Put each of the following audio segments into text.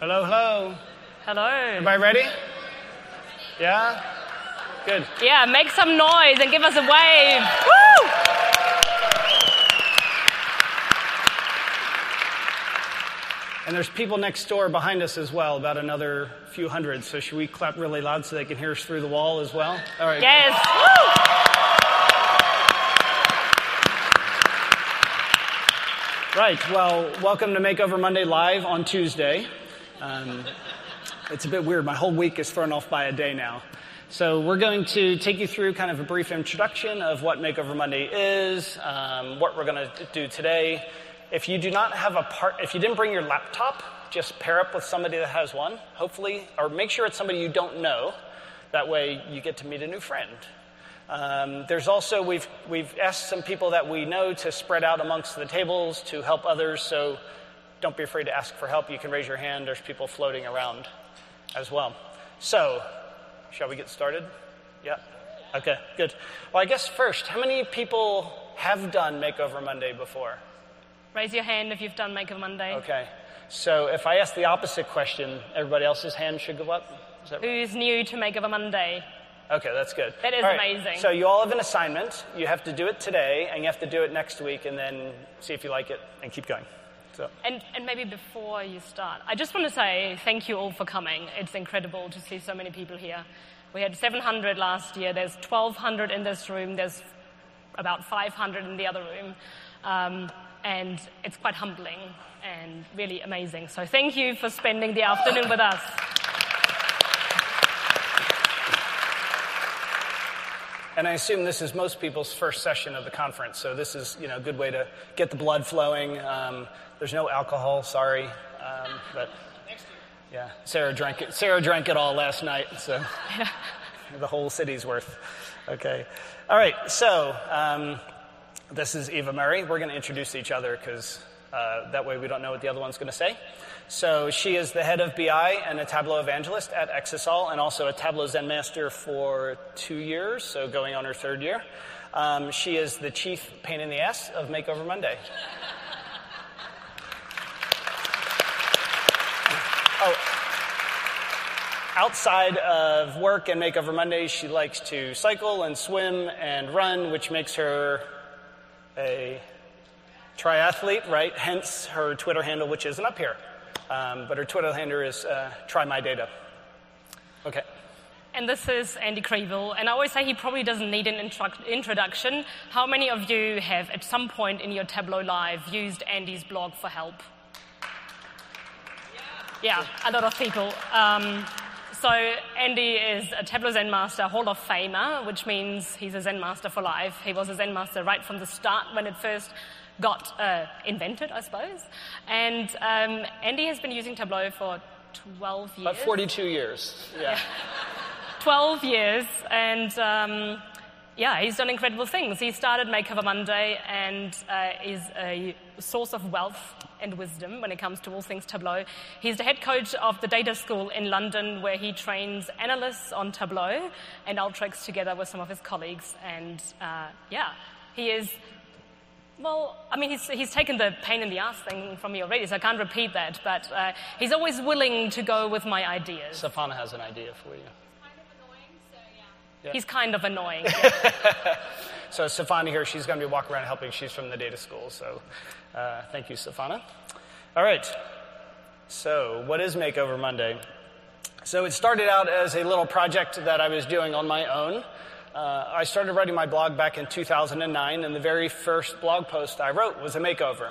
Hello, hello. Hello. Everybody ready? Yeah? Good. Yeah, make some noise and give us a wave. Woo! And there's people next door behind us as well, about another few hundred. So should we clap really loud so they can hear us through the wall as well? All right. Yes. Woo! Right. Well, welcome to Makeover Monday Live on Tuesday. Um, it's a bit weird. My whole week is thrown off by a day now. So we're going to take you through kind of a brief introduction of what Makeover Monday is, um, what we're going to do today. If you do not have a part, if you didn't bring your laptop, just pair up with somebody that has one. Hopefully, or make sure it's somebody you don't know. That way, you get to meet a new friend. Um, there's also we've we've asked some people that we know to spread out amongst the tables to help others. So don't be afraid to ask for help. You can raise your hand. There's people floating around as well. So, shall we get started? Yeah? Okay, good. Well, I guess first, how many people have done Makeover Monday before? Raise your hand if you've done Makeover Monday. Okay. So, if I ask the opposite question, everybody else's hand should go up? Is that right? Who's new to Makeover Monday? Okay, that's good. That is right, amazing. So, you all have an assignment. You have to do it today, and you have to do it next week, and then see if you like it, and keep going. And, and maybe before you start, I just want to say thank you all for coming. It's incredible to see so many people here. We had 700 last year. There's 1,200 in this room. There's about 500 in the other room. Um, and it's quite humbling and really amazing. So thank you for spending the afternoon with us. And I assume this is most people's first session of the conference, so this is you know a good way to get the blood flowing. Um, there's no alcohol, sorry, um, but yeah, Sarah drank it. Sarah drank it all last night, so the whole city's worth. Okay, all right. So um, this is Eva Murray. We're going to introduce each other because uh, that way we don't know what the other one's going to say. So she is the head of BI and a Tableau evangelist at Exasol, and also a Tableau Zen master for two years, so going on her third year. Um, she is the chief pain in the ass of Makeover Monday. Oh, outside of work and Makeover Monday, she likes to cycle and swim and run, which makes her a triathlete, right? Hence her Twitter handle, which isn't up here. Um, but her Twitter handle is uh, TriMyData. Okay. And this is Andy Kriebel, and I always say he probably doesn't need an intro- introduction. How many of you have, at some point in your Tableau Live, used Andy's blog for help? Yeah, a lot of people. Um, so Andy is a Tableau Zen Master Hall of Famer, which means he's a Zen Master for life. He was a Zen Master right from the start when it first got uh, invented, I suppose. And um, Andy has been using Tableau for 12 years. About 42 years. Yeah. 12 years, and um, yeah, he's done incredible things. He started Makeover Monday and uh, is a source of wealth and wisdom when it comes to all things Tableau. He's the head coach of the data school in London, where he trains analysts on Tableau and Alteryx together with some of his colleagues. And uh, yeah, he is. Well, I mean, he's, he's taken the pain in the ass thing from me already, so I can't repeat that, but uh, he's always willing to go with my ideas. Safana has an idea for you. Yeah. He's kind of annoying. So Stefana here, she's going to be walking around helping. She's from the data school. So uh, thank you, Stefana. All right. So what is Makeover Monday? So it started out as a little project that I was doing on my own. Uh, I started writing my blog back in 2009, and the very first blog post I wrote was a makeover.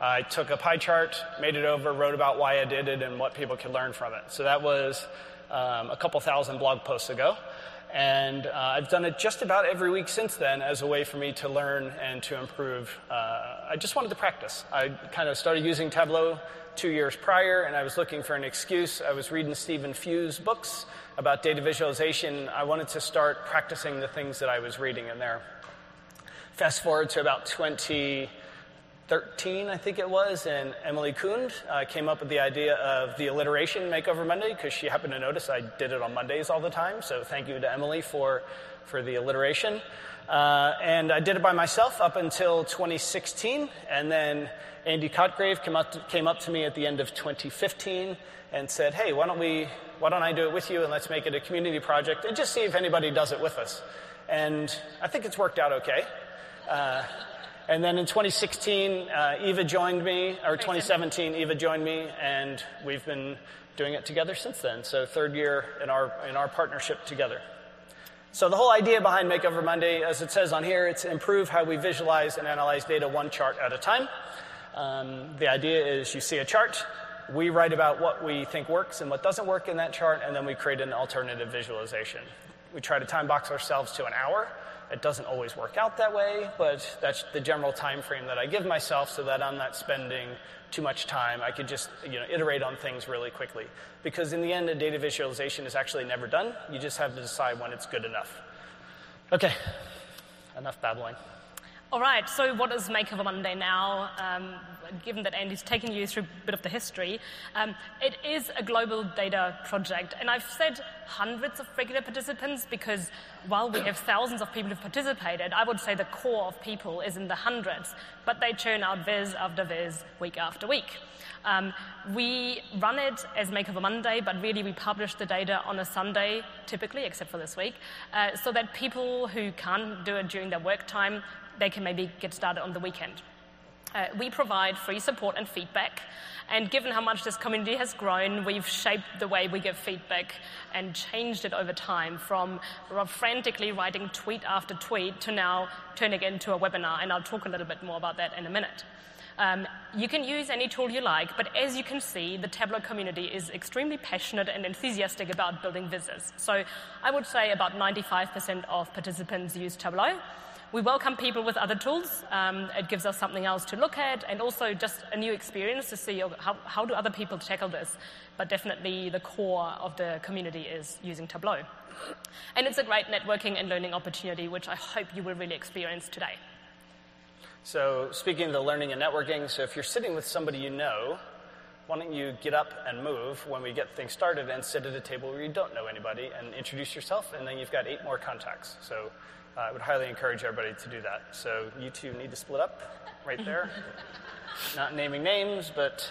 I took a pie chart, made it over, wrote about why I did it, and what people could learn from it. So that was um, a couple thousand blog posts ago. And uh, I've done it just about every week since then as a way for me to learn and to improve. Uh, I just wanted to practice. I kind of started using Tableau two years prior, and I was looking for an excuse. I was reading Stephen Few's books about data visualization. I wanted to start practicing the things that I was reading in there. Fast forward to about 2013, I think it was, and Emily Kund uh, came up with the idea of the alliteration Makeover Monday because she happened to notice I did it on Mondays all the time. So thank you to Emily for, for the alliteration. Uh, and I did it by myself up until 2016, and then Andy Cotgreave came up, to, came up to me at the end of 2015 and said, "Hey, why don't we? Why don't I do it with you, and let's make it a community project, and just see if anybody does it with us." And I think it's worked out okay. Uh, and then in 2016, uh, Eva joined me, or 2017, Eva joined me, and we've been doing it together since then. So third year in our in our partnership together. So the whole idea behind Makeover Monday, as it says on here, it's improve how we visualize and analyze data one chart at a time. Um, the idea is you see a chart, we write about what we think works and what doesn't work in that chart, and then we create an alternative visualization. We try to time box ourselves to an hour it doesn't always work out that way, but that's the general time frame that I give myself so that I'm not spending too much time. I could just you know, iterate on things really quickly. Because in the end, a data visualization is actually never done. You just have to decide when it's good enough. Okay, enough babbling. All right, so what is Makeover Monday now? Um, given that Andy's taken you through a bit of the history, um, it is a global data project. And I've said hundreds of regular participants because while we have thousands of people who've participated, I would say the core of people is in the hundreds, but they churn out viz after viz week after week. Um, we run it as Makeover Monday, but really we publish the data on a Sunday, typically, except for this week, uh, so that people who can't do it during their work time they can maybe get started on the weekend. Uh, we provide free support and feedback. And given how much this community has grown, we've shaped the way we give feedback and changed it over time from frantically writing tweet after tweet to now turning it into a webinar. And I'll talk a little bit more about that in a minute. Um, you can use any tool you like, but as you can see, the Tableau community is extremely passionate and enthusiastic about building visors. So I would say about 95% of participants use Tableau. We welcome people with other tools. Um, it gives us something else to look at and also just a new experience to see how, how do other people tackle this. But definitely the core of the community is using Tableau. And it's a great networking and learning opportunity, which I hope you will really experience today. So, speaking of the learning and networking, so if you're sitting with somebody you know, why don't you get up and move when we get things started and sit at a table where you don't know anybody and introduce yourself, and then you've got eight more contacts. So, uh, I would highly encourage everybody to do that. So you two need to split up right there. Not naming names, but.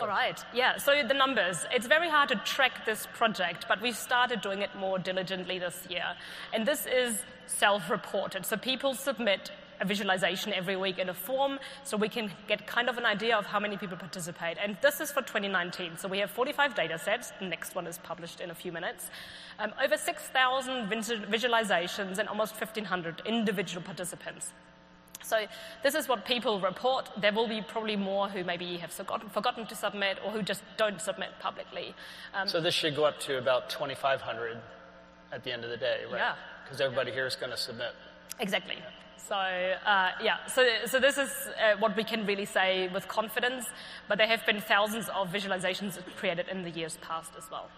All right, yeah, so the numbers. It's very hard to track this project, but we started doing it more diligently this year. And this is self reported. So people submit a visualization every week in a form so we can get kind of an idea of how many people participate. And this is for 2019. So we have 45 data sets. The next one is published in a few minutes. Um, over 6,000 visualizations and almost 1,500 individual participants. So this is what people report. There will be probably more who maybe have forgotten, forgotten to submit or who just don't submit publicly. Um, so this should go up to about 2,500 at the end of the day, right? Yeah. Because everybody here is going to submit. Exactly. So uh, yeah, so, so this is uh, what we can really say with confidence, but there have been thousands of visualizations created in the years past as well.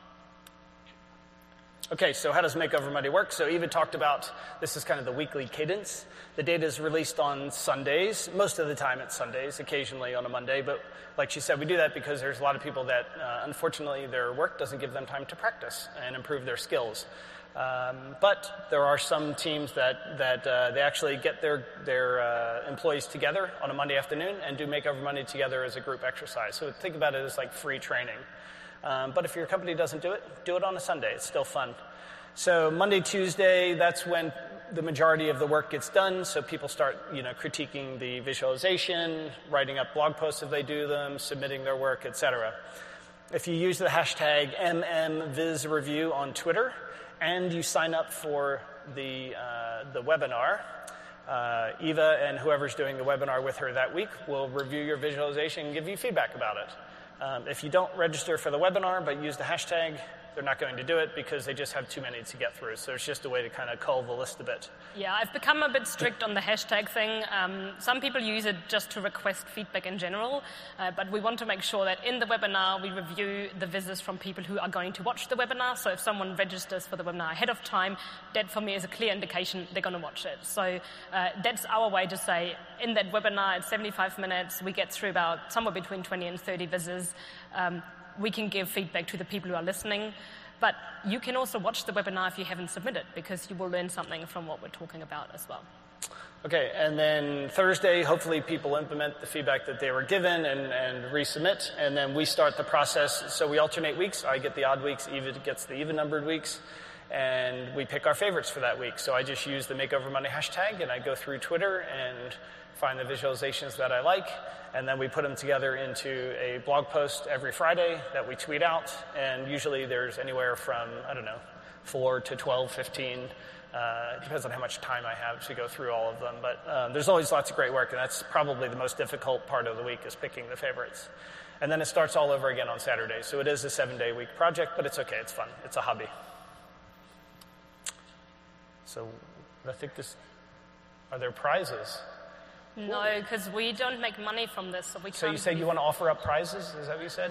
Okay, so how does Makeover Monday work? So Eva talked about this is kind of the weekly cadence. The data is released on Sundays. Most of the time it's Sundays, occasionally on a Monday. But like she said, we do that because there's a lot of people that, uh, unfortunately, their work doesn't give them time to practice and improve their skills. Um, but there are some teams that, that uh, they actually get their, their uh, employees together on a Monday afternoon and do Makeover Monday together as a group exercise. So think about it as like free training. Um, but if your company doesn't do it, do it on a Sunday. It's still fun. So Monday, Tuesday, that's when the majority of the work gets done. So people start, you know, critiquing the visualization, writing up blog posts if they do them, submitting their work, etc. If you use the hashtag MMVizReview on Twitter, and you sign up for the, uh, the webinar, uh, Eva and whoever's doing the webinar with her that week will review your visualization and give you feedback about it. Um, if you don't register for the webinar but use the hashtag, they're not going to do it because they just have too many to get through. So it's just a way to kind of cull the list a bit. Yeah, I've become a bit strict on the hashtag thing. Um, some people use it just to request feedback in general, uh, but we want to make sure that in the webinar we review the visits from people who are going to watch the webinar. So if someone registers for the webinar ahead of time, that for me is a clear indication they're going to watch it. So uh, that's our way to say in that webinar, it's 75 minutes, we get through about somewhere between 20 and 30 visits. Um, we can give feedback to the people who are listening. But you can also watch the webinar if you haven't submitted because you will learn something from what we're talking about as well. Okay, and then Thursday, hopefully people implement the feedback that they were given and, and resubmit, and then we start the process. So we alternate weeks. I get the odd weeks, Eva gets the even numbered weeks, and we pick our favorites for that week. So I just use the Makeover Monday hashtag, and I go through Twitter and find the visualizations that I like, and then we put them together into a blog post every Friday that we tweet out. And usually there's anywhere from, I don't know, 4 to 12, 15. Uh, it depends on how much time I have to go through all of them. But um, there's always lots of great work, and that's probably the most difficult part of the week is picking the favorites. And then it starts all over again on Saturday. So it is a seven day week project, but it's okay. It's fun. It's a hobby. So I think this. Are there prizes? No, because we don't make money from this, so we. So you said you want to offer up prizes? Is that what you said?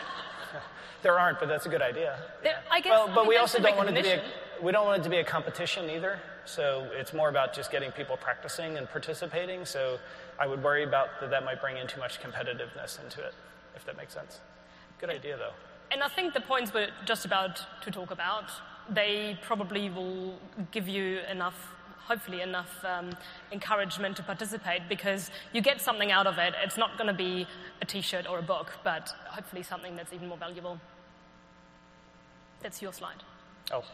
there aren't, but that's a good idea. There, I guess. Well, but we also don't want it to be a, we don't want it to be a competition either. So it's more about just getting people practicing and participating. So I would worry about that that might bring in too much competitiveness into it, if that makes sense. Good idea though. And I think the points we're just about to talk about, they probably will give you enough, hopefully enough um, encouragement to participate because you get something out of it. It's not going to be a T-shirt or a book, but hopefully something that's even more valuable. That's your slide. Oh.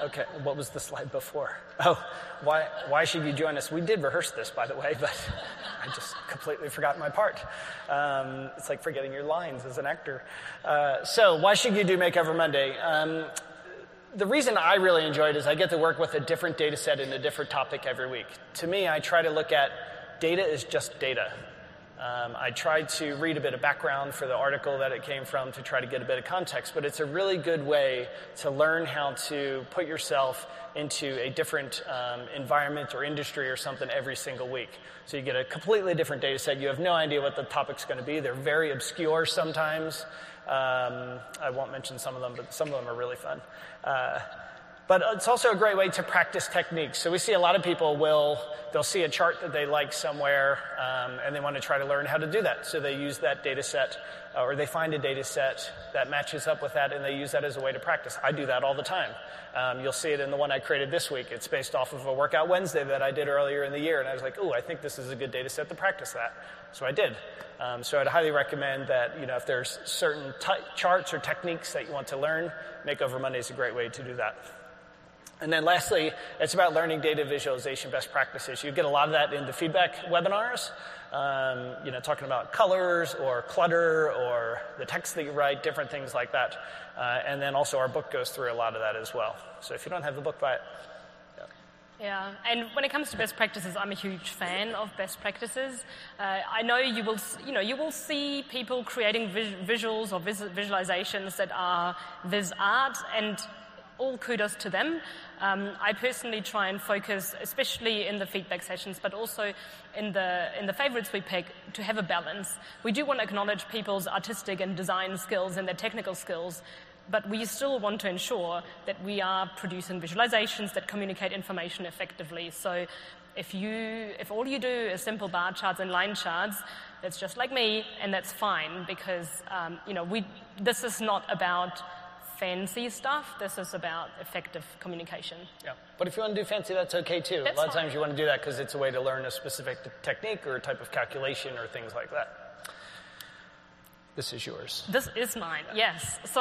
Okay, what was the slide before? Oh, why, why should you join us? We did rehearse this, by the way, but I just completely forgot my part. Um, it's like forgetting your lines as an actor. Uh, so, why should you do Makeover Monday? Um, the reason I really enjoy it is I get to work with a different data set and a different topic every week. To me, I try to look at data is just data. Um, I tried to read a bit of background for the article that it came from to try to get a bit of context, but it's a really good way to learn how to put yourself into a different um, environment or industry or something every single week. So you get a completely different data set. You have no idea what the topic's going to be. They're very obscure sometimes. Um, I won't mention some of them, but some of them are really fun. Uh, but it's also a great way to practice techniques. So we see a lot of people will they'll see a chart that they like somewhere, um, and they want to try to learn how to do that. So they use that data set, uh, or they find a data set that matches up with that, and they use that as a way to practice. I do that all the time. Um, you'll see it in the one I created this week. It's based off of a workout Wednesday that I did earlier in the year, and I was like, "Oh, I think this is a good data set to practice that." So I did. Um, so I'd highly recommend that you know if there's certain ty- charts or techniques that you want to learn, Makeover Monday is a great way to do that. And then lastly, it's about learning data visualization best practices. You get a lot of that in the feedback webinars, um, you know, talking about colors or clutter or the text that you write, different things like that. Uh, and then also our book goes through a lot of that as well. So if you don't have the book, buy it. Yeah, and when it comes to best practices, I'm a huge fan of best practices. Uh, I know you will, you know, you will see people creating vis- visuals or vis- visualizations that are viz art, and all kudos to them. Um, I personally try and focus, especially in the feedback sessions, but also in the in the favorites we pick, to have a balance. We do want to acknowledge people's artistic and design skills and their technical skills, but we still want to ensure that we are producing visualizations that communicate information effectively. So if you if all you do is simple bar charts and line charts, that's just like me, and that's fine because um, you know we this is not about fancy stuff. This is about effective communication. Yeah. But if you want to do fancy, that's okay too. That's a lot of times you want to do that because it's a way to learn a specific technique or a type of calculation or things like that. This is yours. This is mine, yes. So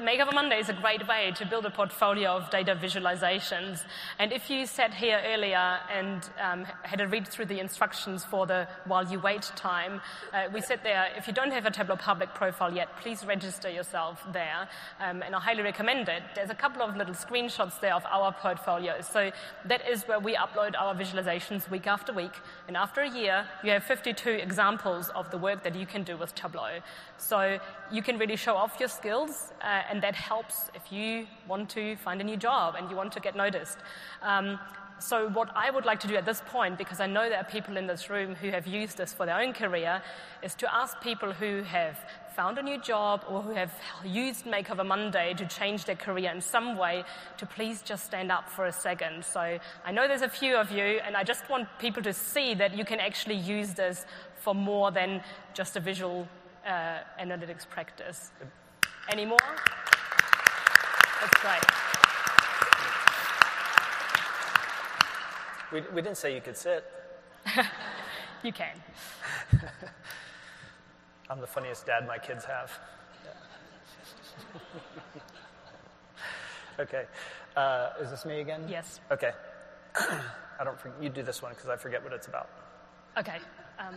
Makeover Monday is a great way to build a portfolio of data visualizations. And if you sat here earlier and um, had a read through the instructions for the while you wait time, uh, we said there, if you don't have a Tableau Public profile yet, please register yourself there. Um, and I highly recommend it. There's a couple of little screenshots there of our portfolio. So that is where we upload our visualizations week after week. And after a year, you have 52 examples of the work that you can do with Tableau. So you can really show off your skills, uh, and that helps if you want to find a new job and you want to get noticed. Um, so what I would like to do at this point, because I know there are people in this room who have used this for their own career, is to ask people who have found a new job or who have used Makeover Monday to change their career in some way to please just stand up for a second. So I know there's a few of you, and I just want people to see that you can actually use this for more than just a visual uh, analytics practice. anymore. That's great. We, we didn't say you could sit. you can. I'm the funniest dad my kids have. okay. Uh, is this me again? Yes. Okay. I don't. You do this one because I forget what it's about. Okay. Um,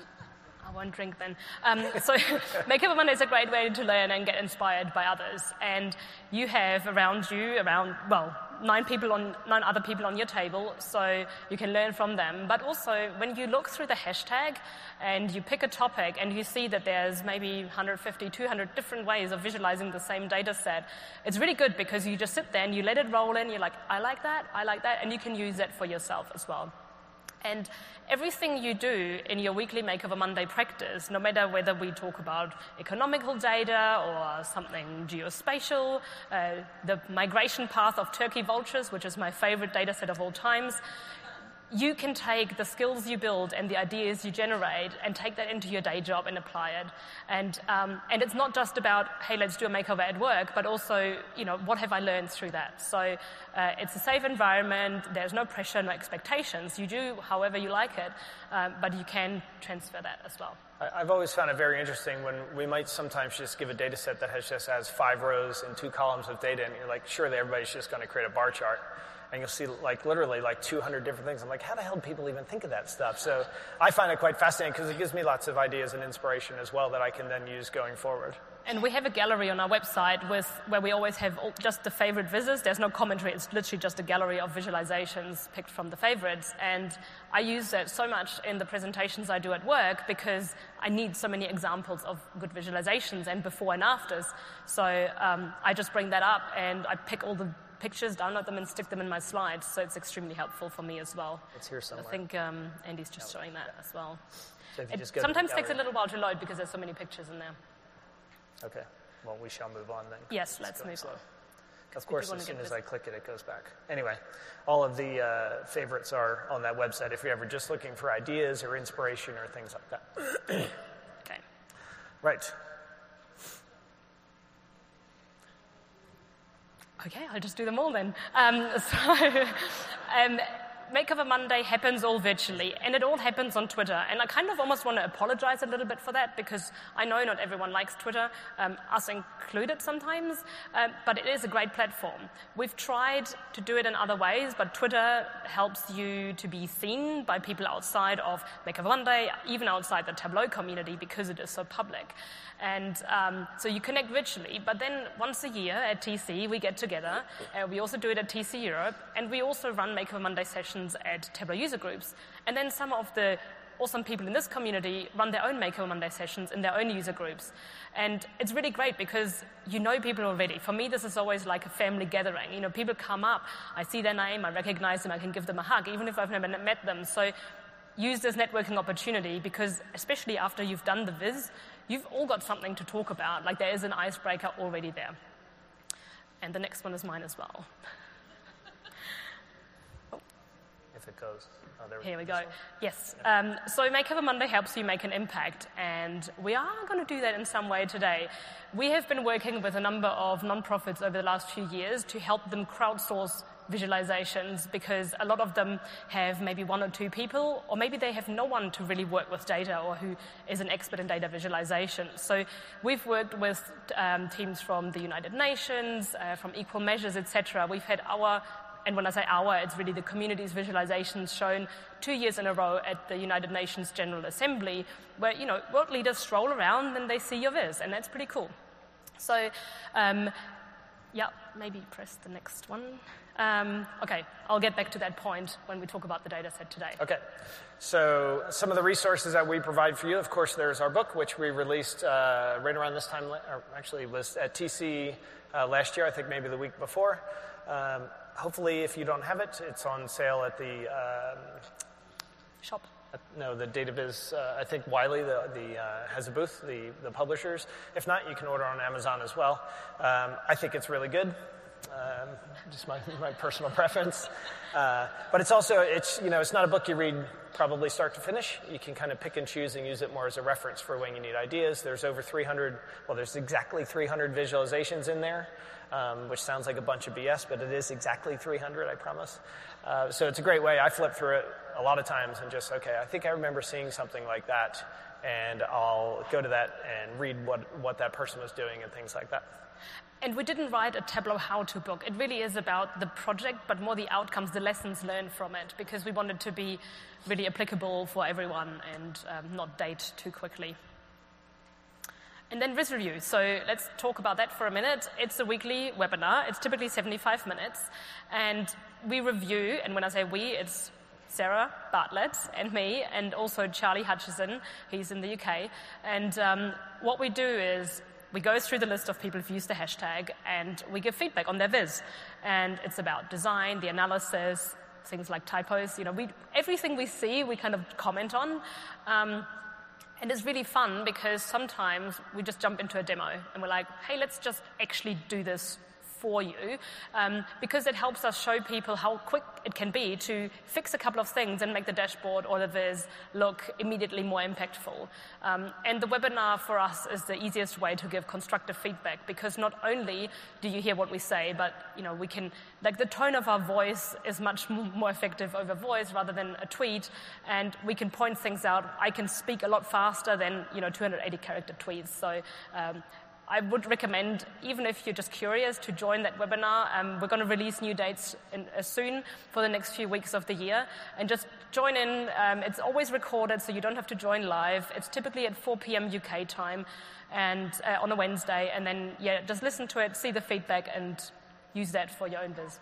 I won't drink then. Um, so, Makeover Monday is a great way to learn and get inspired by others. And you have around you, around, well, nine people on nine other people on your table, so you can learn from them. But also, when you look through the hashtag and you pick a topic and you see that there's maybe 150, 200 different ways of visualizing the same data set, it's really good because you just sit there and you let it roll in. You're like, I like that, I like that, and you can use that for yourself as well. And everything you do in your weekly Makeover Monday practice, no matter whether we talk about economical data or something geospatial, uh, the migration path of turkey vultures, which is my favorite data set of all times, you can take the skills you build and the ideas you generate and take that into your day job and apply it. And, um, and it's not just about, hey, let's do a makeover at work, but also, you know, what have I learned through that? So uh, it's a safe environment, there's no pressure, no expectations. You do however you like it, uh, but you can transfer that as well. I've always found it very interesting when we might sometimes just give a data set that has just has five rows and two columns of data, and you're like, surely everybody's just going to create a bar chart and you'll see like literally like 200 different things. I'm like, how the hell do people even think of that stuff? So I find it quite fascinating because it gives me lots of ideas and inspiration as well that I can then use going forward. And we have a gallery on our website with where we always have all, just the favorite visits. There's no commentary. It's literally just a gallery of visualizations picked from the favorites. And I use that so much in the presentations I do at work because I need so many examples of good visualizations and before and afters. So um, I just bring that up and I pick all the pictures, download them, and stick them in my slides. So it's extremely helpful for me as well. It's here somewhere. I think um, Andy's just showing that as well. So it sometimes takes a little while to load because there's so many pictures in there. Okay. Well, we shall move on then. Yes, let's move slow. on. Of course, as soon as I click it, it goes back. Anyway, all of the uh, favorites are on that website if you're ever just looking for ideas or inspiration or things like that. okay. Right. Okay, I'll just do them all then. Um, so, um, Makeover Monday happens all virtually, and it all happens on Twitter. And I kind of almost want to apologize a little bit for that because I know not everyone likes Twitter, um, us included sometimes, uh, but it is a great platform. We've tried to do it in other ways, but Twitter helps you to be seen by people outside of Makeover Monday, even outside the Tableau community because it is so public. And um, so you connect virtually, but then once a year at TC, we get together. Uh, we also do it at TC Europe, and we also run Makeover Monday sessions at Tableau user groups. And then some of the awesome people in this community run their own Makeover Monday sessions in their own user groups. And it's really great because you know people already. For me, this is always like a family gathering. You know, people come up, I see their name, I recognize them, I can give them a hug, even if I've never met them. So use this networking opportunity because, especially after you've done the viz, you've all got something to talk about. Like there is an icebreaker already there. And the next one is mine as well. oh. Goes. Oh, Here we go. Yes. Um, so Makeover Monday helps you make an impact, and we are going to do that in some way today. We have been working with a number of nonprofits over the last few years to help them crowdsource visualizations because a lot of them have maybe one or two people, or maybe they have no one to really work with data or who is an expert in data visualization. So we've worked with um, teams from the United Nations, uh, from Equal Measures, etc. We've had our and when I say our, it's really the community's visualizations shown two years in a row at the United Nations General Assembly, where you know world leaders stroll around and they see your viz, and that's pretty cool. So, um, yeah, maybe press the next one. Um, okay, I'll get back to that point when we talk about the data set today. Okay. So some of the resources that we provide for you, of course, there's our book, which we released uh, right around this time, or actually was at TC uh, last year, I think maybe the week before. Um, hopefully, if you don't have it, it's on sale at the um, shop. no, the DataViz. Uh, I think Wiley the, the uh, has a booth. The the publishers. If not, you can order on Amazon as well. Um, I think it's really good. Um, just my, my personal preference. Uh, but it's also, it's, you know, it's not a book you read probably start to finish. You can kind of pick and choose and use it more as a reference for when you need ideas. There's over 300, well, there's exactly 300 visualizations in there, um, which sounds like a bunch of BS, but it is exactly 300, I promise. Uh, so it's a great way. I flip through it a lot of times and just, okay, I think I remember seeing something like that, and I'll go to that and read what, what that person was doing and things like that. And we didn't write a Tableau how to book. It really is about the project, but more the outcomes, the lessons learned from it, because we wanted to be really applicable for everyone and um, not date too quickly. And then Viz Review. So let's talk about that for a minute. It's a weekly webinar. It's typically 75 minutes. And we review, and when I say we, it's Sarah Bartlett and me, and also Charlie Hutcheson, he's in the UK. And um, what we do is we go through the list of people who've used the hashtag and we give feedback on their viz. And it's about design, the analysis, things like typos. You know, we, everything we see, we kind of comment on. Um, and it's really fun because sometimes we just jump into a demo and we're like, hey, let's just actually do this for you um, because it helps us show people how quick it can be to fix a couple of things and make the dashboard or the viz look immediately more impactful. Um, and the webinar for us is the easiest way to give constructive feedback because not only do you hear what we say, but you know we can like the tone of our voice is much more effective over voice rather than a tweet, and we can point things out. I can speak a lot faster than you know 280 character tweets. So um, I would recommend, even if you're just curious, to join that webinar. Um, we're going to release new dates in, uh, soon for the next few weeks of the year. And just join in. Um, it's always recorded, so you don't have to join live. It's typically at 4 p.m. UK time and uh, on a Wednesday. And then, yeah, just listen to it, see the feedback, and use that for your own biz.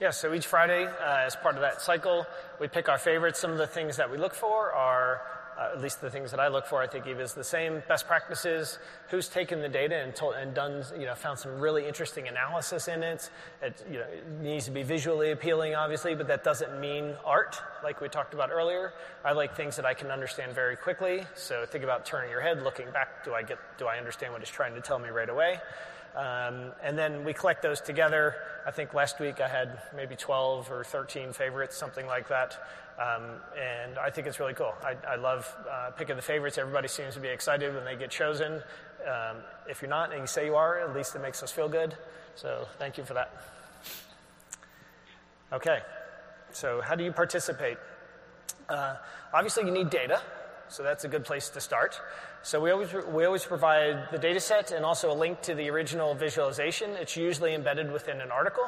Yeah, so each Friday, uh, as part of that cycle, we pick our favorites. Some of the things that we look for are uh, at least the things that I look for, I think Eve is the same. Best practices, who's taken the data and, told, and done, you know, found some really interesting analysis in it. It, you know, it needs to be visually appealing, obviously, but that doesn't mean art, like we talked about earlier. I like things that I can understand very quickly. So think about turning your head, looking back. Do I get? Do I understand what he's trying to tell me right away? Um, and then we collect those together. I think last week I had maybe 12 or 13 favorites, something like that. Um, and I think it's really cool. I, I love uh, picking the favorites. Everybody seems to be excited when they get chosen. Um, if you're not and you say you are, at least it makes us feel good. So thank you for that. Okay, so how do you participate? Uh, obviously, you need data, so that's a good place to start. So we always, we always provide the data set and also a link to the original visualization. It's usually embedded within an article.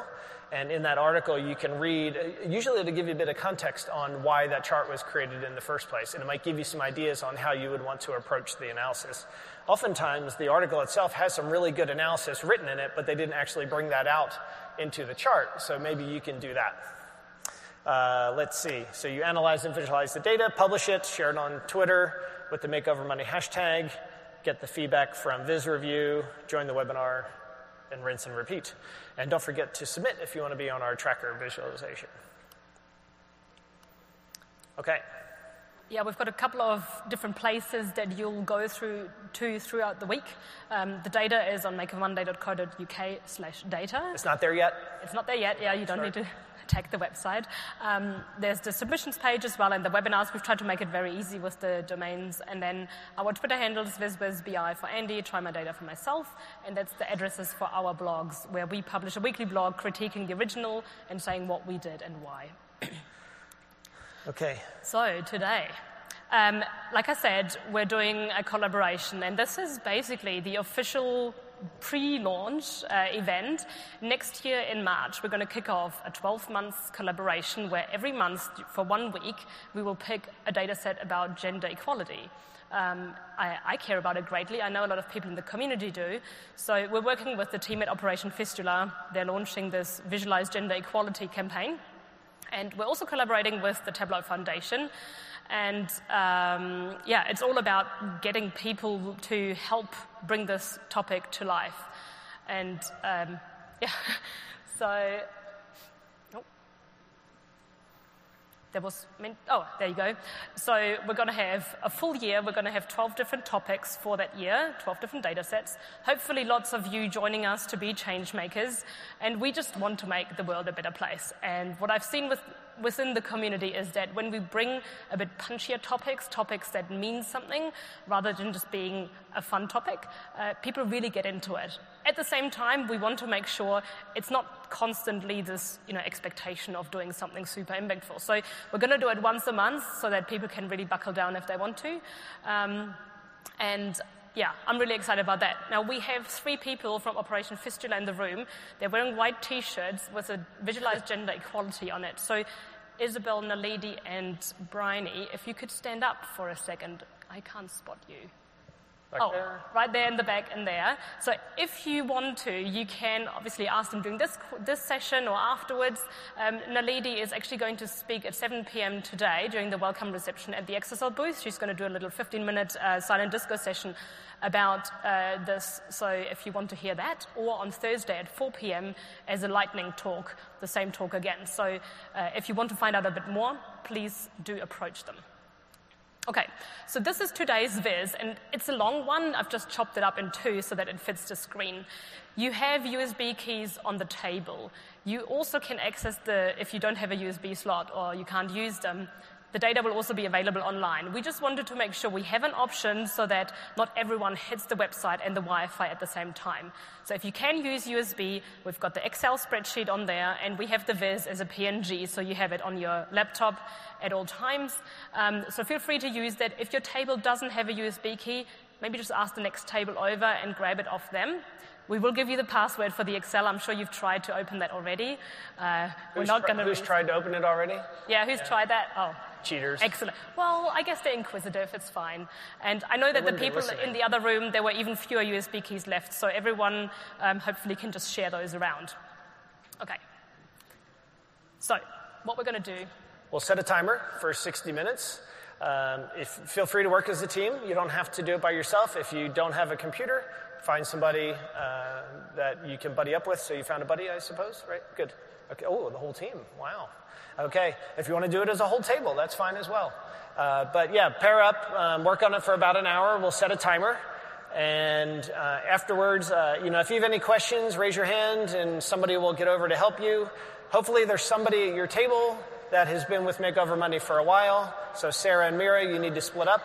And in that article, you can read, usually to give you a bit of context on why that chart was created in the first place. And it might give you some ideas on how you would want to approach the analysis. Oftentimes, the article itself has some really good analysis written in it, but they didn't actually bring that out into the chart. So maybe you can do that. Uh, let's see. So you analyze and visualize the data, publish it, share it on Twitter with the Makeover Monday hashtag, get the feedback from Viz Review, join the webinar, and rinse and repeat. And don't forget to submit if you want to be on our tracker visualization. Okay. Yeah, we've got a couple of different places that you'll go through to throughout the week. Um, the data is on makeovermonday.co.uk slash data. It's not there yet? It's not there yet, yeah, you don't Sorry. need to tag the website. Um, there's the submissions page as well, and the webinars. We've tried to make it very easy with the domains. And then our Twitter handles, VizWizBI for Andy, TriMyData for myself, and that's the addresses for our blogs, where we publish a weekly blog critiquing the original and saying what we did and why. okay. So today, um, like I said, we're doing a collaboration, and this is basically the official pre-launch uh, event. Next year in March, we're going to kick off a 12-month collaboration where every month for one week we will pick a data set about gender equality. Um, I, I, care about it greatly. I know a lot of people in the community do. So we're working with the team at Operation Fistula. They're launching this Visualize Gender Equality campaign. And we're also collaborating with the Tableau Foundation. And um, yeah, it's all about getting people to help bring this topic to life. And um, yeah, so there was, oh, there you go. So we're going to have a full year. We're going to have 12 different topics for that year, 12 different data sets. Hopefully, lots of you joining us to be change makers. And we just want to make the world a better place. And what I've seen with within the community is that when we bring a bit punchier topics, topics that mean something, rather than just being a fun topic, uh, people really get into it. At the same time, we want to make sure it's not constantly this you know, expectation of doing something super impactful. So we're going to do it once a month so that people can really buckle down if they want to. Um, and yeah, I'm really excited about that. Now, we have three people from Operation Fistula in the room. They're wearing white t shirts with a visualized gender equality on it. So, Isabel, Naledi, and Bryony, if you could stand up for a second, I can't spot you. Back oh, there. right there in the back and there. So if you want to, you can obviously ask them during this, this session or afterwards. Um, Naledi is actually going to speak at 7 p.m. today during the welcome reception at the Exasol booth. She's going to do a little 15-minute uh, silent disco session about uh, this. So if you want to hear that, or on Thursday at 4 p.m. as a lightning talk, the same talk again. So uh, if you want to find out a bit more, please do approach them. Okay, so this is today's viz, and it's a long one. I've just chopped it up in two so that it fits the screen. You have USB keys on the table. You also can access the, if you don't have a USB slot or you can't use them, the data will also be available online. We just wanted to make sure we have an option so that not everyone hits the website and the Wi-Fi at the same time. So if you can use USB, we've got the Excel spreadsheet on there, and we have the viz as a PNG, so you have it on your laptop at all times. Um, so feel free to use that. If your table doesn't have a USB key, maybe just ask the next table over and grab it off them. We will give you the password for the Excel. I'm sure you've tried to open that already. Uh, we're not going to. Who's tried to open it already? Yeah, who's yeah. tried that? Oh, cheaters. Excellent. Well, I guess they're inquisitive. It's fine. And I know that the people in the other room, there were even fewer USB keys left, so everyone um, hopefully can just share those around. Okay. So, what we're going to do. We'll set a timer for 60 minutes. Um, if, feel free to work as a team. You don't have to do it by yourself. If you don't have a computer, find somebody uh, that you can buddy up with. So you found a buddy, I suppose, right? Good. Okay. Oh, the whole team. Wow. Okay. If you want to do it as a whole table, that's fine as well. Uh, but yeah, pair up, um, work on it for about an hour. We'll set a timer. And uh, afterwards, uh, you know, if you have any questions, raise your hand and somebody will get over to help you. Hopefully, there's somebody at your table that has been with Makeover Monday for a while. So, Sarah and Mira, you need to split up.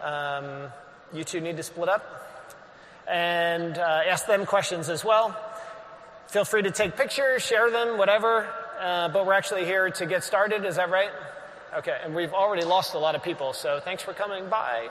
Um, you two need to split up and uh, ask them questions as well. Feel free to take pictures, share them, whatever. Uh, but we're actually here to get started. Is that right? Okay, and we've already lost a lot of people, so thanks for coming by.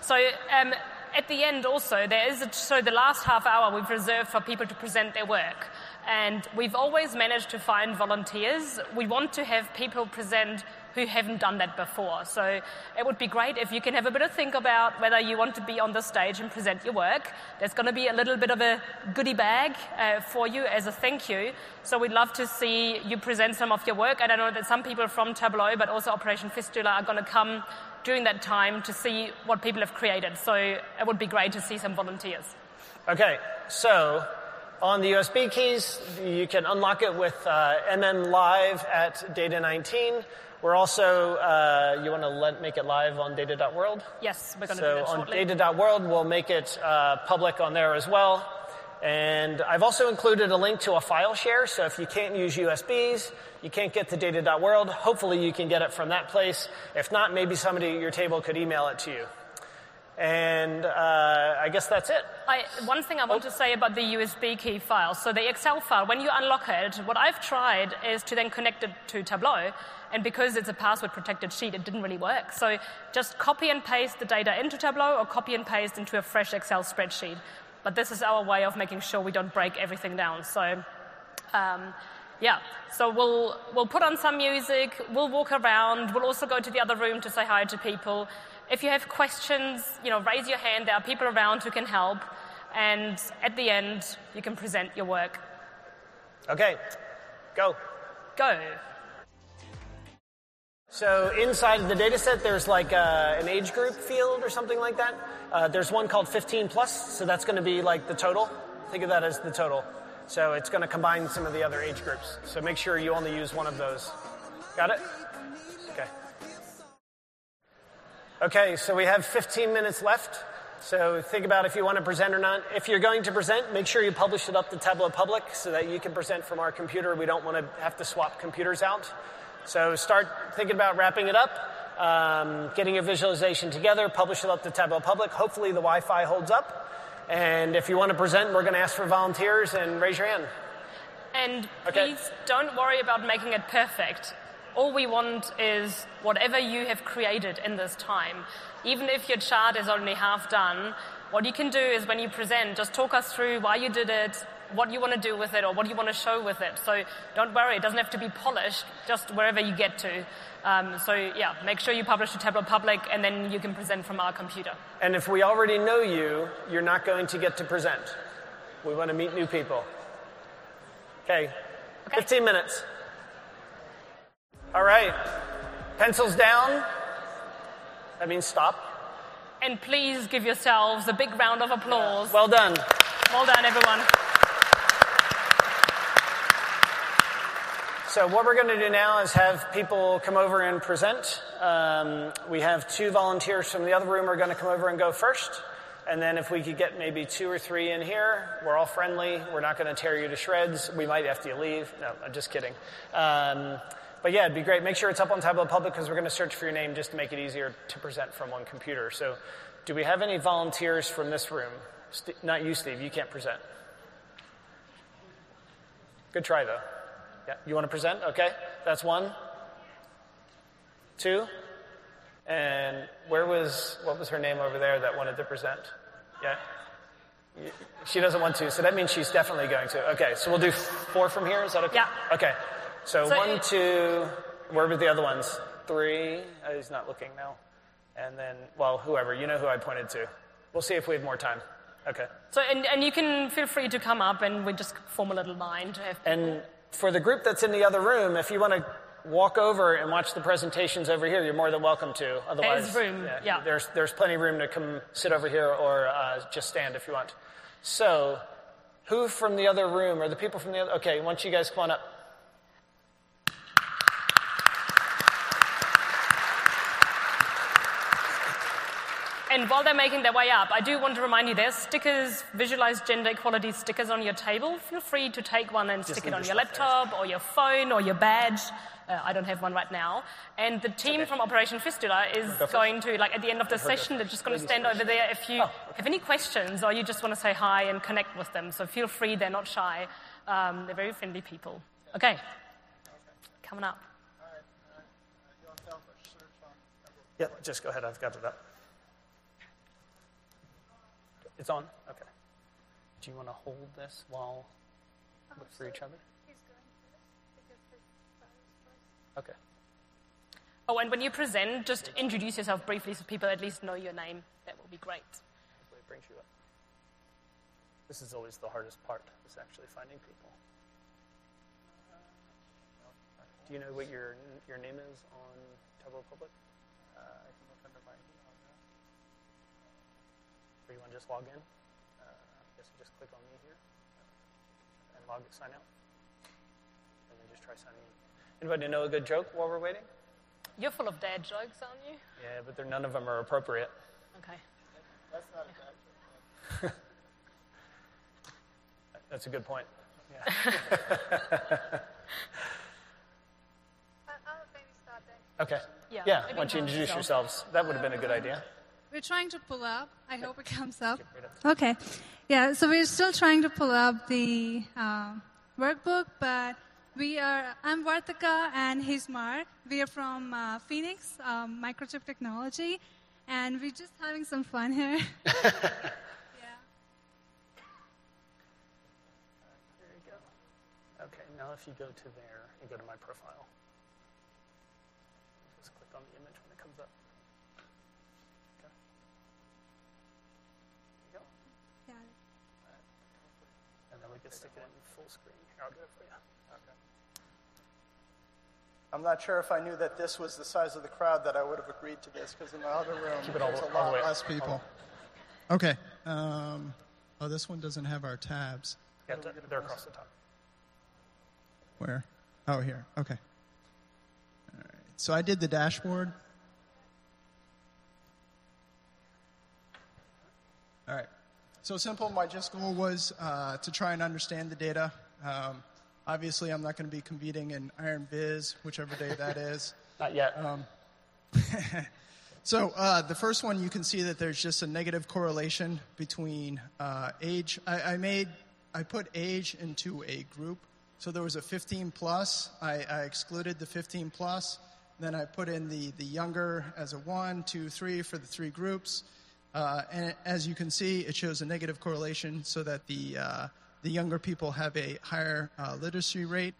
So, um, at the end, also, there is a, so the last half hour we've reserved for people to present their work. And we've always managed to find volunteers. We want to have people present who haven't done that before. So it would be great if you can have a bit of think about whether you want to be on the stage and present your work. There's going to be a little bit of a goodie bag uh, for you as a thank you. So we'd love to see you present some of your work. I know that some people from Tableau, but also Operation Fistula, are going to come during that time to see what people have created. So it would be great to see some volunteers. Okay, so on the USB keys, you can unlock it with uh, MM Live at Data 19. We're also, uh, you want to let, make it live on data.world? Yes, we're going to so do that on data.world, we'll make it uh, public on there as well. And I've also included a link to a file share, so if you can't use USBs, you can't get to data.world, hopefully you can get it from that place. If not, maybe somebody at your table could email it to you. And uh, I guess that's it. I, one thing I want oh. to say about the USB key file. So the Excel file, when you unlock it, what I've tried is to then connect it to Tableau. And because it's a password protected sheet, it didn't really work. So just copy and paste the data into Tableau or copy and paste into a fresh Excel spreadsheet. but this is our way of making sure we don't break everything down. So, um, yeah, so we'll, we'll put on some music, we'll walk around, we'll also go to the other room to say hi to people. If you have questions, you know, raise your hand. There are people around who can help. And at the end, you can present your work. Okay, go. Go. So inside of the data set, there's like uh, an age group field or something like that. Uh, there's one called 15 plus, so that's going to be like the total. Think of that as the total. So it's going to combine some of the other age groups. So make sure you only use one of those. Got it? Okay, so we have 15 minutes left. So think about if you want to present or not. If you're going to present, make sure you publish it up to Tableau Public so that you can present from our computer. We don't want to have to swap computers out. So start thinking about wrapping it up, um, getting your visualization together, publish it up to Tableau Public. Hopefully the Wi-Fi holds up. And if you want to present, we're going to ask for volunteers and raise your hand. And Okay. please don't worry about making it perfect. All we want is whatever you have created in this time. Even if your chart is only half done, what you can do is when you present, just talk us through why you did it, what you want to do with it, or what you want to show with it. So don't worry, it doesn't have to be polished, just wherever you get to. Um, so yeah, make sure you publish to Tableau Public, and then you can present from our computer. And if we already know you, you're not going to get to present. We want to meet new people. Okay, Okay. 15 minutes. All right, pencils down. That means stop. And please give yourselves a big round of applause. Well done. Well done, everyone. So what we're going to do now is have people come over and present. Um, we have two volunteers from the other room are going to come over and go first. And then if we could get maybe two or three in here, we're all friendly. We're not going to tear you to shreds. We might have to leave. No, I'm just kidding. Um, but yeah, it'd be great. Make sure it's up on Tableau Public because we're going to search for your name just to make it easier to present from one computer. So do we have any volunteers from this room? St- not you, Steve. You can't present. Good try, though. Yeah, you want to present? Okay, that's one. Two. And where was, what was her name over there that wanted to present? Yeah? She doesn't want to, so that means she's definitely going to. Okay, so we'll do four from here, is that okay? Yeah. Okay, so, So one, it- two, where were the other ones? Three, oh, he's not looking now. And then, well, whoever, you know who I pointed to. We'll see if we have more time. Okay. So, and, and you can feel free to come up and we just form a little line to have. And for the group that's in the other room, if you want to walk over and watch the presentations over here, you're more than welcome to. Otherwise, room, yeah. there's there's plenty of room to come sit over here or uh, just stand if you want. So, who from the other room or the people from the other? Okay, don't you guys come on up? And while they're making their way up, I do want to remind you there's stickers, visualize gender equality stickers on your table. Feel free to take one and stick it on your your there. laptop or your phone or your badge. Uh, I don't have one right now. And the team from Operation Fistula is first. going to, like at the end of the session, they're just going to stand over there if you Oh, have any questions or you just want to say hi and connect with them. So feel free, they're not shy. Um, they're very friendly people. Okay, coming up. Yep, just go ahead. I've got it up. It's on. Okay. Do you want to hold this while look for each other? Okay. Oh, and when you present, just introduce yourself briefly so people at least know your name. That will be great. Hopefully it brings you up. This is always the hardest part, is actually finding people. Do you know what your your name is on Tableau Public? Uh, I can look under my email address. Or you want to just log in? Uh, I guess you just click on me here uh, and log sign out. And then just try signing in. Anybody know a good joke while we're waiting? You're full of dad jokes, aren't you? Yeah, but they're, none of them are appropriate. Okay. That's not a bad joke. That's a good point. Yeah. I'll maybe start then. Okay. Yeah, Yeah, why don't you introduce introduce yourself. yourselves? That would have been a good idea. We're trying to pull up. I hope it comes up. Okay. Yeah, so we're still trying to pull up the uh, workbook, but we are, I'm Vartika and he's Mark. We are from uh, Phoenix, um, Microchip Technology, and we're just having some fun here. yeah. Okay, now if you go to there you go to my profile. Can stick it in full screen. Here, I'll do it for you. Okay. I'm not sure if I knew that this was the size of the crowd that I would have agreed to this because in the other room Keep it all there's a lot less people. Okay. Um, oh, this one doesn't have our tabs. Yeah, th- they're across the top. Where? Oh, here. Okay. All right. So I did the dashboard. All right. So simple. My just goal was uh, to try and understand the data. Um, obviously, I'm not going to be competing in Iron Viz, whichever day that is. Not yet. So uh, the first one, you can see that there's just a negative correlation between uh, age. I, I made, I put age into a group. So there was a 15 plus. I, I excluded the 15 plus. Then I put in the, the younger as a one, two, three for the three groups. Uh, and as you can see, it shows a negative correlation so that the, uh, the younger people have a higher uh, literacy rate.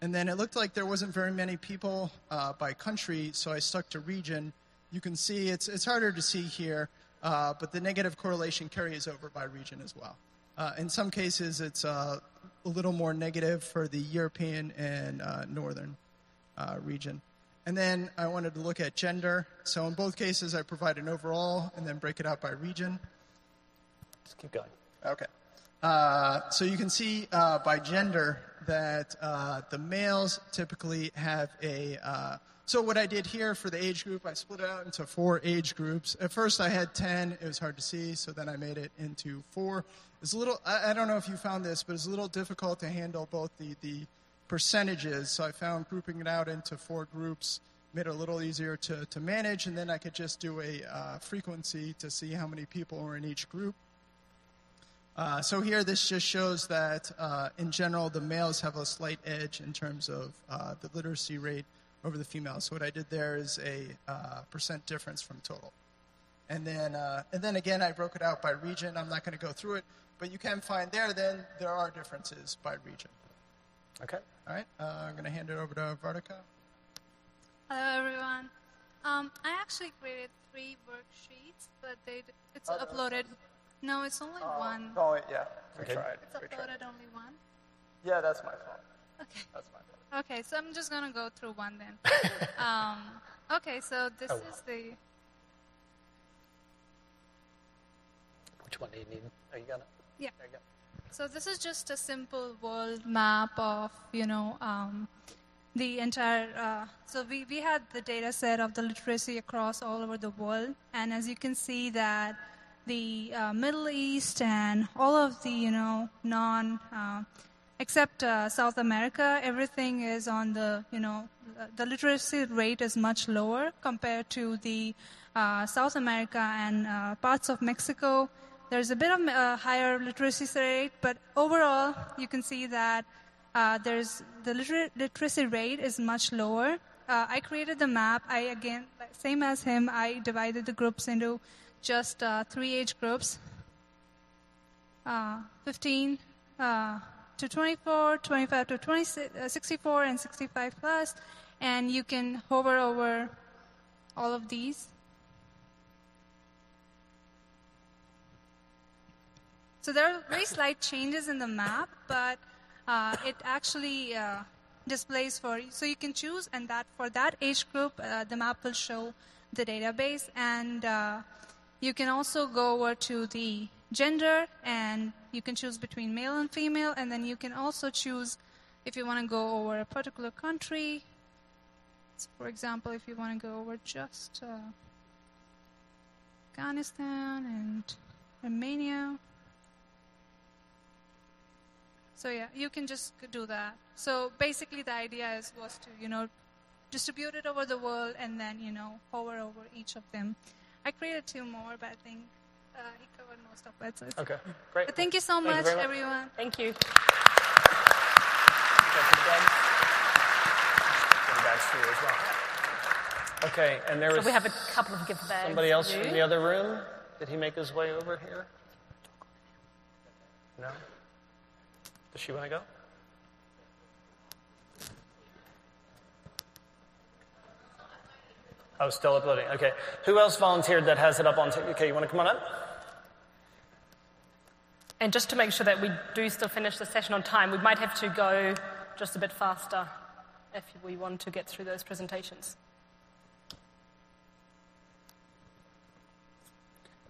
And then it looked like there wasn't very many people uh, by country, so I stuck to region. You can see it's, it's harder to see here, uh, but the negative correlation carries over by region as well. Uh, in some cases, it's a little more negative for the European and northern region. And then I wanted to look at gender. So in both cases, I provide an overall and then break it out by region. Just keep going. Okay. Uh, so you can see uh, by gender that uh, the males typically have a. Uh, so what I did here for the age group, I split it out into four age groups. At first, I had ten. It was hard to see, so then I made it into four. It's a little. I, I don't know if you found this, but it's a little difficult to handle both the the percentages. So I found grouping it out into four groups made it a little easier to, to manage, and then I could just do a uh, frequency to see how many people were in each group. Uh, so here, this just shows that uh, in general, the males have a slight edge in terms of uh, the literacy rate over the females. So what I did there is a uh, percent difference from total. And then, uh, and then again, I broke it out by region. I'm not going to go through it, but you can find there. Then there are differences by region. Okay. All right, uh, I'm going to hand it over to Vartika. Hello, everyone. Um, I actually created three worksheets, but they it's Oh, uploaded. No, it's only one. Oh, yeah, we Okay. tried. It's We tried. uploaded only one. Yeah, that's my fault. Okay. That's my fault. Okay, so I'm just gonna go through one then. um, okay, so this Oh, wow. is the Which one do you need? Are you gonna? yeah. There you go. So this is just a simple world map of you know um, the entire. Uh, so we we had the data set of the literacy across all over the world, and as you can see that the uh, Middle East and all of the you know non. Uh, Except uh, South America, everything is on the, you know, the literacy rate is much lower compared to the uh, South America and uh, parts of Mexico. There's a bit of a higher literacy rate, but overall, you can see that uh, there's the liter- literacy rate is much lower. Uh, I created the map. I again, same as him, I divided the groups into just uh, three age groups uh, 15 uh, to 24, 25 to 20, uh, 64, and 65 plus. And you can hover over all of these. So there are very slight changes in the map, but uh, it actually uh, displays for you so you can choose, and that for that age group, uh, the map will show the database, and uh, you can also go over to the gender, and you can choose between male and female, and then you can also choose if you want to go over a particular country. So for example, if you want to go over just uh, Afghanistan and Romania. So yeah, you can just do that. So basically, the idea is was to you know distribute it over the world and then you know hover over each of them. I created two more, but I think uh, he covered most of it. So it's Okay. Great. But thank you so Thank much, very much. everyone. Thank you. Give bags for you as well. Okay, and there So was we have a couple of gift bags. somebody else for you. from the other room. Did he make his way over here? No. Does she want to go? Oh, still uploading. Okay. Who else volunteered that has it up on? T- okay, you want to come on up? And just to make sure that we do still finish the session on time, we might have to go just a bit faster if we want to get through those presentations.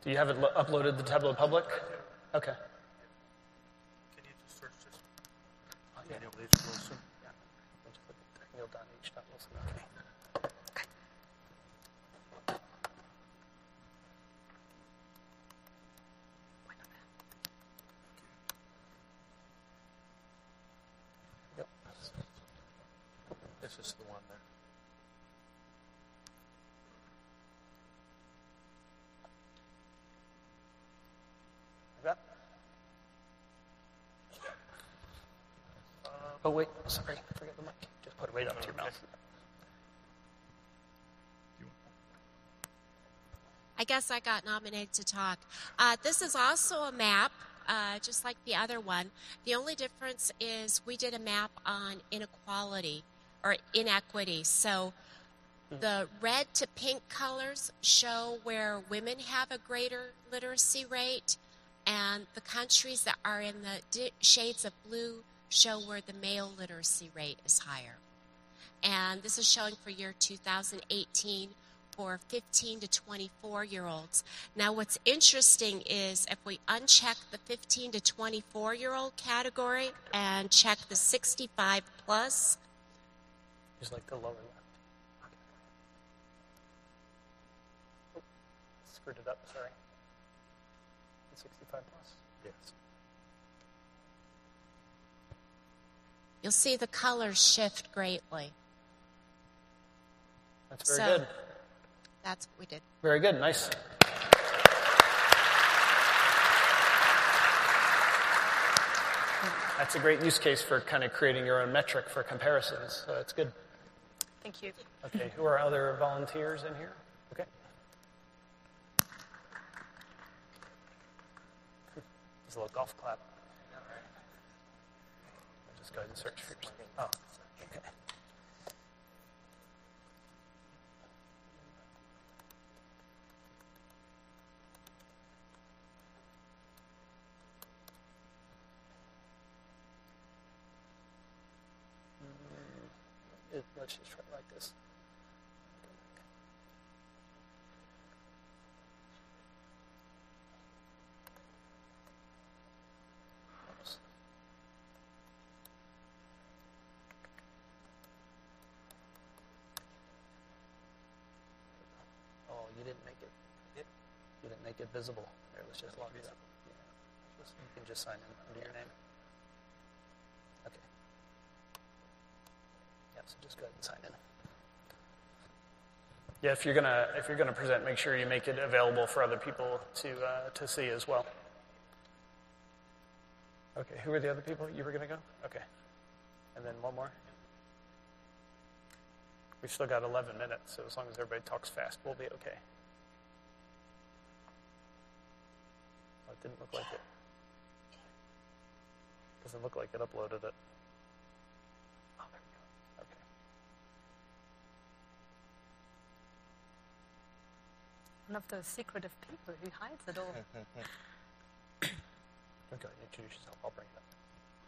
Do you have it lo- uploaded the Tableau public? Okay. Is the one there. Yep. Oh, wait, sorry, forget the mic. Just put it right up to your mouth. I guess I got nominated to talk. Uh, this is also a map, uh, just like the other one. The only difference is we did a map on inequality inequity. So the red to pink colors show where women have a greater literacy rate, and the countries that are in the di- shades of blue show where the male literacy rate is higher. And this is showing for year 2018 for 15 to 24 year olds. Now, what's interesting is if we uncheck the 15 to 24 year old category and check the 65 plus, Just like the lower left. Oh, screwed it up, sorry. 65 plus? Yes. you'll see the colors shift greatly. That's very So- good. That's what we did. Very good, nice. That's a great use case for kind of creating your own metric for comparisons. So that's good. Thank you. Okay, who are other volunteers in here? Okay. There's a little golf clap. I'll just go ahead and search for yours. Oh, okay. Mm, Let's just try this. Oh, you didn't make it. You didn't make it visible. There, let's just log it up. Yeah. Just- You can just sign in under your name. Okay. Yeah, so just go ahead and sign in. Yeah, if you're gonna if you're gonna present, make sure you make it available for other people to uh, to see as well. Okay, who are the other people you were gonna go? Okay, and then one more. We've still got 11 minutes, so as long as everybody talks fast, we'll be okay. Oh, it didn't look like it. Doesn't look like it uploaded it. Oh, there we go. Okay. One of those secretive people who hides it all. Okay, introduce yourself. I'll bring it up.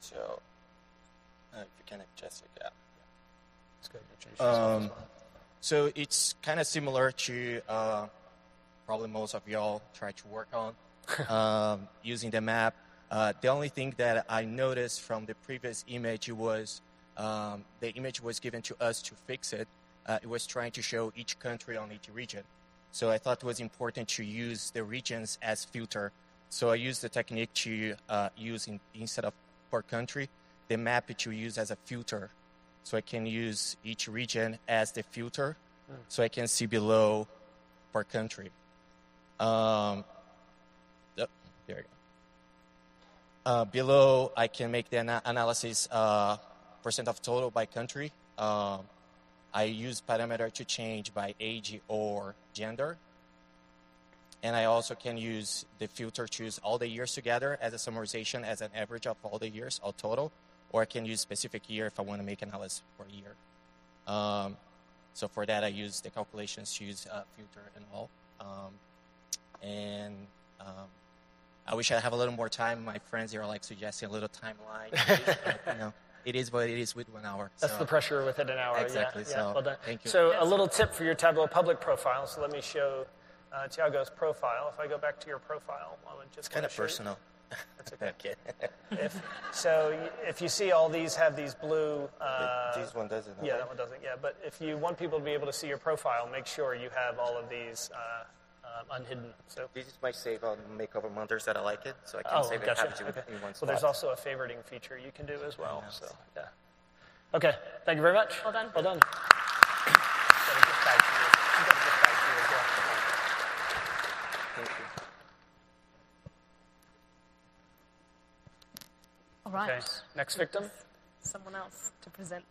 So, uh, if you can adjust it, yeah. Let's go ahead and introduce yourself Um, as. So it's kind of similar to uh, probably most of y'all try to work on um, using the map. Uh, the only thing that I noticed from the previous image was um, the image was given to us to fix it. Uh, it was trying to show each country on each region. So I thought it was important to use the regions as filter. So I used the technique to uh, use in, instead of per country, the map to use as a filter so I can use each region as the filter, so I can see below per country. Um, oh, there go. Uh, below, I can make the ana- analysis uh, percent of total by country. Um, I use parameter to change by age or gender. And I also can use the filter to use all the years together as a summarization as an average of all the years, all total or I can use specific year if I want to make analysis for a year. Um, so for that, I use the calculations, use uh, filter and all. Um, and um, I wish I have a little more time. My friends here are like suggesting a little timeline. but, you know, it is what it is with one hour. That's so. the pressure within an hour. Exactly, Yeah, so well done. thank you. So a little tip for your Tableau public profile. So let me show uh, Tiago's profile. If I go back to your profile, I would just It's kind of personal. That's okay. okay. If, so if you see all these have these blue. Uh, this one doesn't. yeah, that one doesn't. Yeah, but if you want people to be able to see your profile, make sure you have all of these uh, uh, unhidden. So. This is my save on Makeover Monsters that I like it, so I can Oh, save gotcha. it have it Okay. in one Well, there's also a favoriting feature you can do as well. So, yeah. Okay. Thank you very much. Well done. Well done. Got a gift bag for you. You got a gift bag for you as well. Thank you. All right. Okay. Next victim. Someone else to present.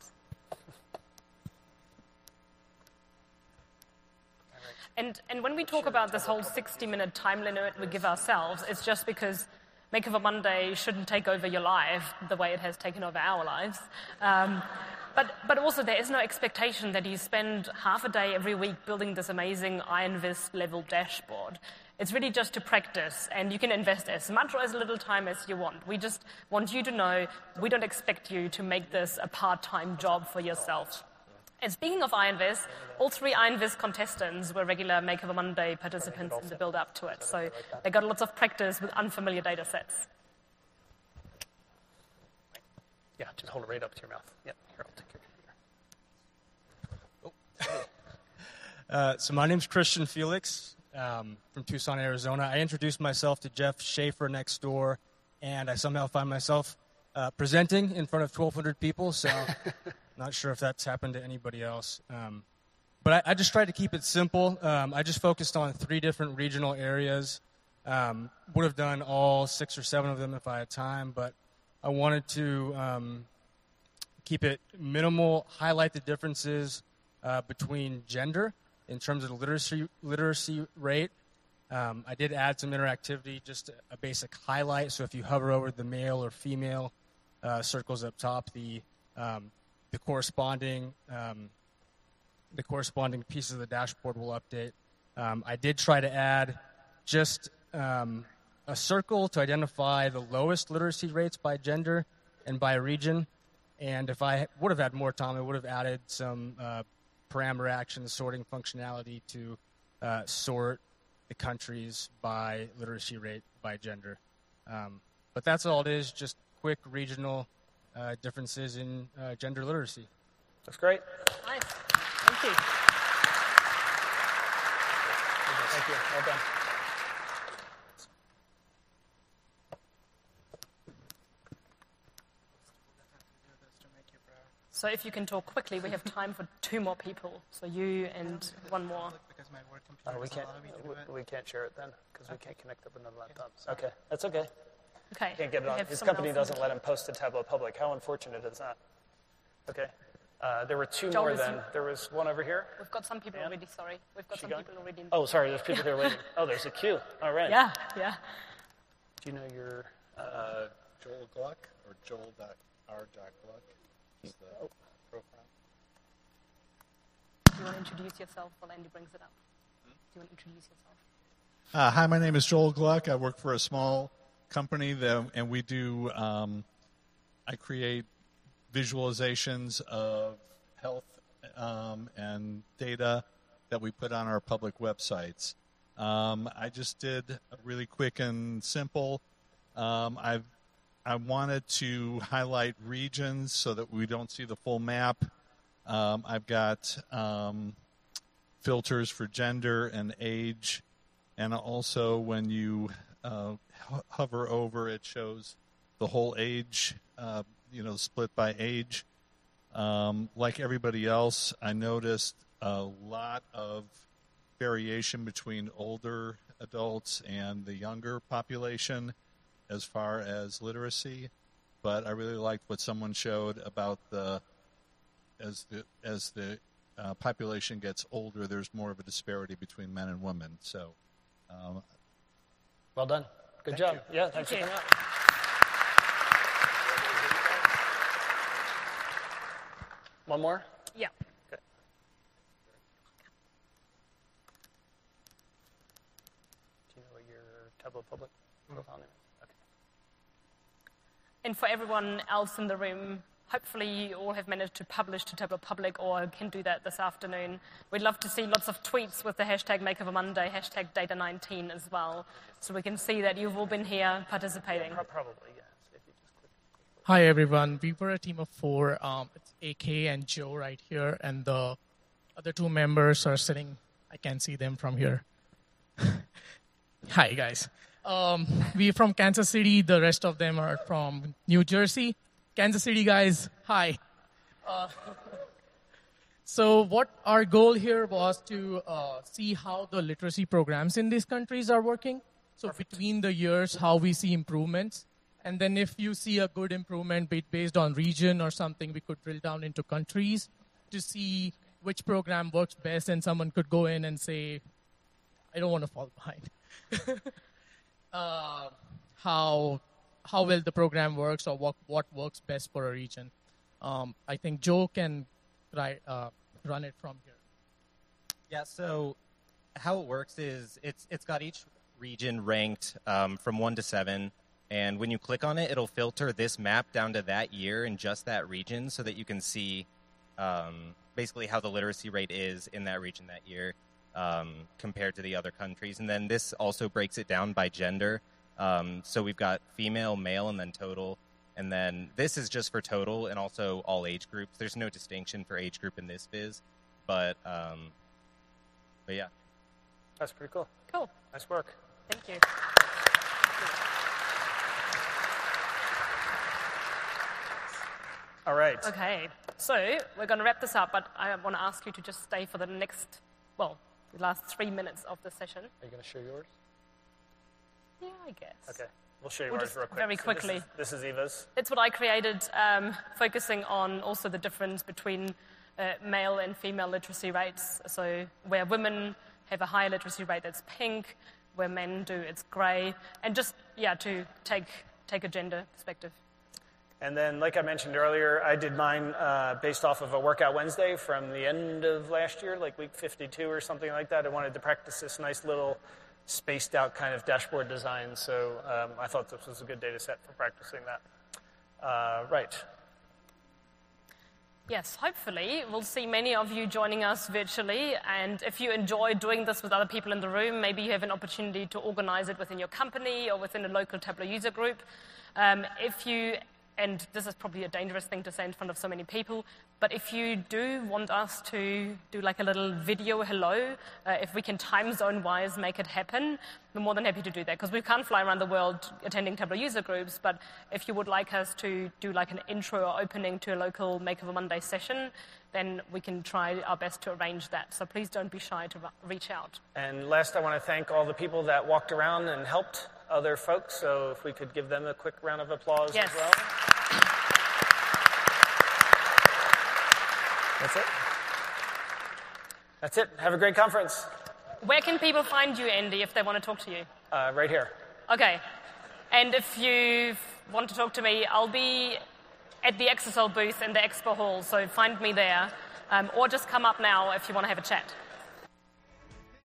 And, and when we talk about this whole 60 minute time limit we give ourselves, it's just because Makeover Monday shouldn't take over your life the way it has taken over our lives. Um, but, but also, there is no expectation that you spend half a day every week building this amazing Iron Viz level dashboard. It's really just to practice, and you can invest as much or as little time as you want. We just want you to know we don't expect you to make this a part time job for yourself. And speaking of IronViz, all three IronViz contestants were regular Makeover Monday participants in the build up to it. So they got lots of practice with unfamiliar data sets. Yeah, just hold it right up to your mouth. Yep. Here, I'll take care. of Uh, so my name's Christian Felix um, from Tucson, Arizona. I introduced myself to Jeff Shaffer next door, and I somehow find myself uh, presenting in front of 1,200 people. So not sure if that's happened to anybody else. Um, but I, I just tried to keep it simple. Um, I just focused on three different regional areas. Um, would have done all six or seven of them if I had time, but I wanted to um, keep it minimal, highlight the differences uh, between gender in terms of the literacy literacy rate. Um, I did add some interactivity, just a, a basic highlight. So if you hover over the male or female uh, circles up top, the um, the corresponding um, the corresponding pieces of the dashboard will update. Um, I did try to add just um, a circle to identify the lowest literacy rates by gender and by region. And if I would have had more time, I would have added some uh, parameter action sorting functionality to uh, sort the countries by literacy rate by gender. Um, but that's all it is, just quick regional uh, differences in uh, gender literacy. That's great. Nice. Thank you. Thank you. Well done. So if you can talk quickly, we have time for two more people. So you and one more. Because Oh, we can't. allow me to do it. We, we can't share it then because we can't connect up another laptop. Okay, that's okay. Okay. Can't get it on. His company doesn't let him post to Tableau Public. How unfortunate is that? Okay. Uh, there were two Joel, more then. you- There was one over here. We've got some people Yeah. already, sorry. We've got She some gone? people already. in- Oh, sorry. There's people here waiting. Oh, there's a queue. All right. Yeah, yeah. Do you know your? Uh, Joel Gluck or Joel.r.gluck is the Oh. profile. Do you want to introduce yourself while Andy brings it up? Hmm? Do you want to introduce yourself? Uh, hi, my name is Joel Gluck. I work for a small company, that, and we do. Um, I create visualizations of health um, and data that we put on our public websites. Um, I just did a really quick and simple. Um, I've I wanted to highlight regions so that we don't see the full map. Um, I've got um, filters for gender and age, and also when you uh, hover over, it shows the whole age, uh, you know, split by age. Um, like everybody else, I noticed a lot of variation between older adults and the younger population as far as literacy. But I really liked what someone showed about the as the as the uh, population gets older, there's more of a disparity between men and women. So, um, well done. Good Thank job. You. Yeah, thanks Thank for coming out. One more? Yeah. Good. Do you know your Tableau Public mm-hmm. profile mm-hmm. name? Okay. And for everyone else in the room, hopefully you all have managed to publish to Tableau Public or can do that this afternoon. We'd love to see lots of tweets with the hashtag Makeover Monday, hashtag Data19 as well, so we can see that you've all been here participating. Pro- Probably, yeah. So if you just click- Hi everyone. We were a team of four. Um, it's AK and Joe right here, and the other two members are sitting. I can see them from here. Hi guys. Um, we're from Kansas City. The rest of them are from New Jersey. Kansas City guys. Hi. Uh, so what our goal here was to uh, see how the literacy programs in these countries are working. So between the years, how we see improvements. And then if you see a good improvement ba- based on region or something, we could drill down into countries to see which program works best. And someone could go in and say, I don't want to fall behind. uh, how how well the program works or what what works best for a region. Um, I think Joe can try, uh, run it from here. Yeah, so how it works is it's it's got each region ranked um, from one to seven, and when you click on it, it'll filter this map down to that year and just that region, so that you can see um, basically how the literacy rate is in that region that year um, compared to the other countries. And then this also breaks it down by gender. Um, so we've got female, male, and then total. And then this is just for total and also all age groups. There's no distinction for age group in this viz, but um, but yeah. That's pretty cool. Cool. Nice work. Thank you. All right. Okay, so we're going to wrap this up, but I want to ask you to just stay for the next, well, the last three minutes of the session. Are you going to show yours? Yeah, I guess. Okay. We'll show you We'll ours real quick. very So quickly. This is, this is Eva's. It's what I created, um, focusing on also the difference between uh, male and female literacy rates. So, where women have a higher literacy rate, that's pink. Where men do, it's grey. And just, yeah, to take, take a gender perspective. And then, like I mentioned earlier, I did mine uh, based off of a Workout Wednesday from the end of last year, like week 52 or something like that. I wanted to practice this nice little spaced out kind of dashboard design, so um, I thought this was a good data set for practicing that. Uh, right. Yes, hopefully we'll see many of you joining us virtually. And if you enjoy doing this with other people in the room, maybe you have an opportunity to organize it within your company or within a local Tableau user group. Um, if you, and this is probably a dangerous thing to say in front of so many people, but if you do want us to do like a little video hello, uh, if we can time zone wise make it happen, we're more than happy to do that because we can't fly around the world attending Tableau user groups. But if you would like us to do like an intro or opening to a local Makeover Monday session, then we can try our best to arrange that. So please don't be shy to reach out. And last, I want to thank all the people that walked around and helped other folks. So if we could give them a quick round of applause Yes. as well. That's it. That's it. Have a great conference. Where can people find you, Andy, if they want to talk to you? Uh, right here. Okay. And if you want to talk to me, I'll be at the Exasol booth in the expo hall, so find me there. Um, or just come up now if you want to have a chat.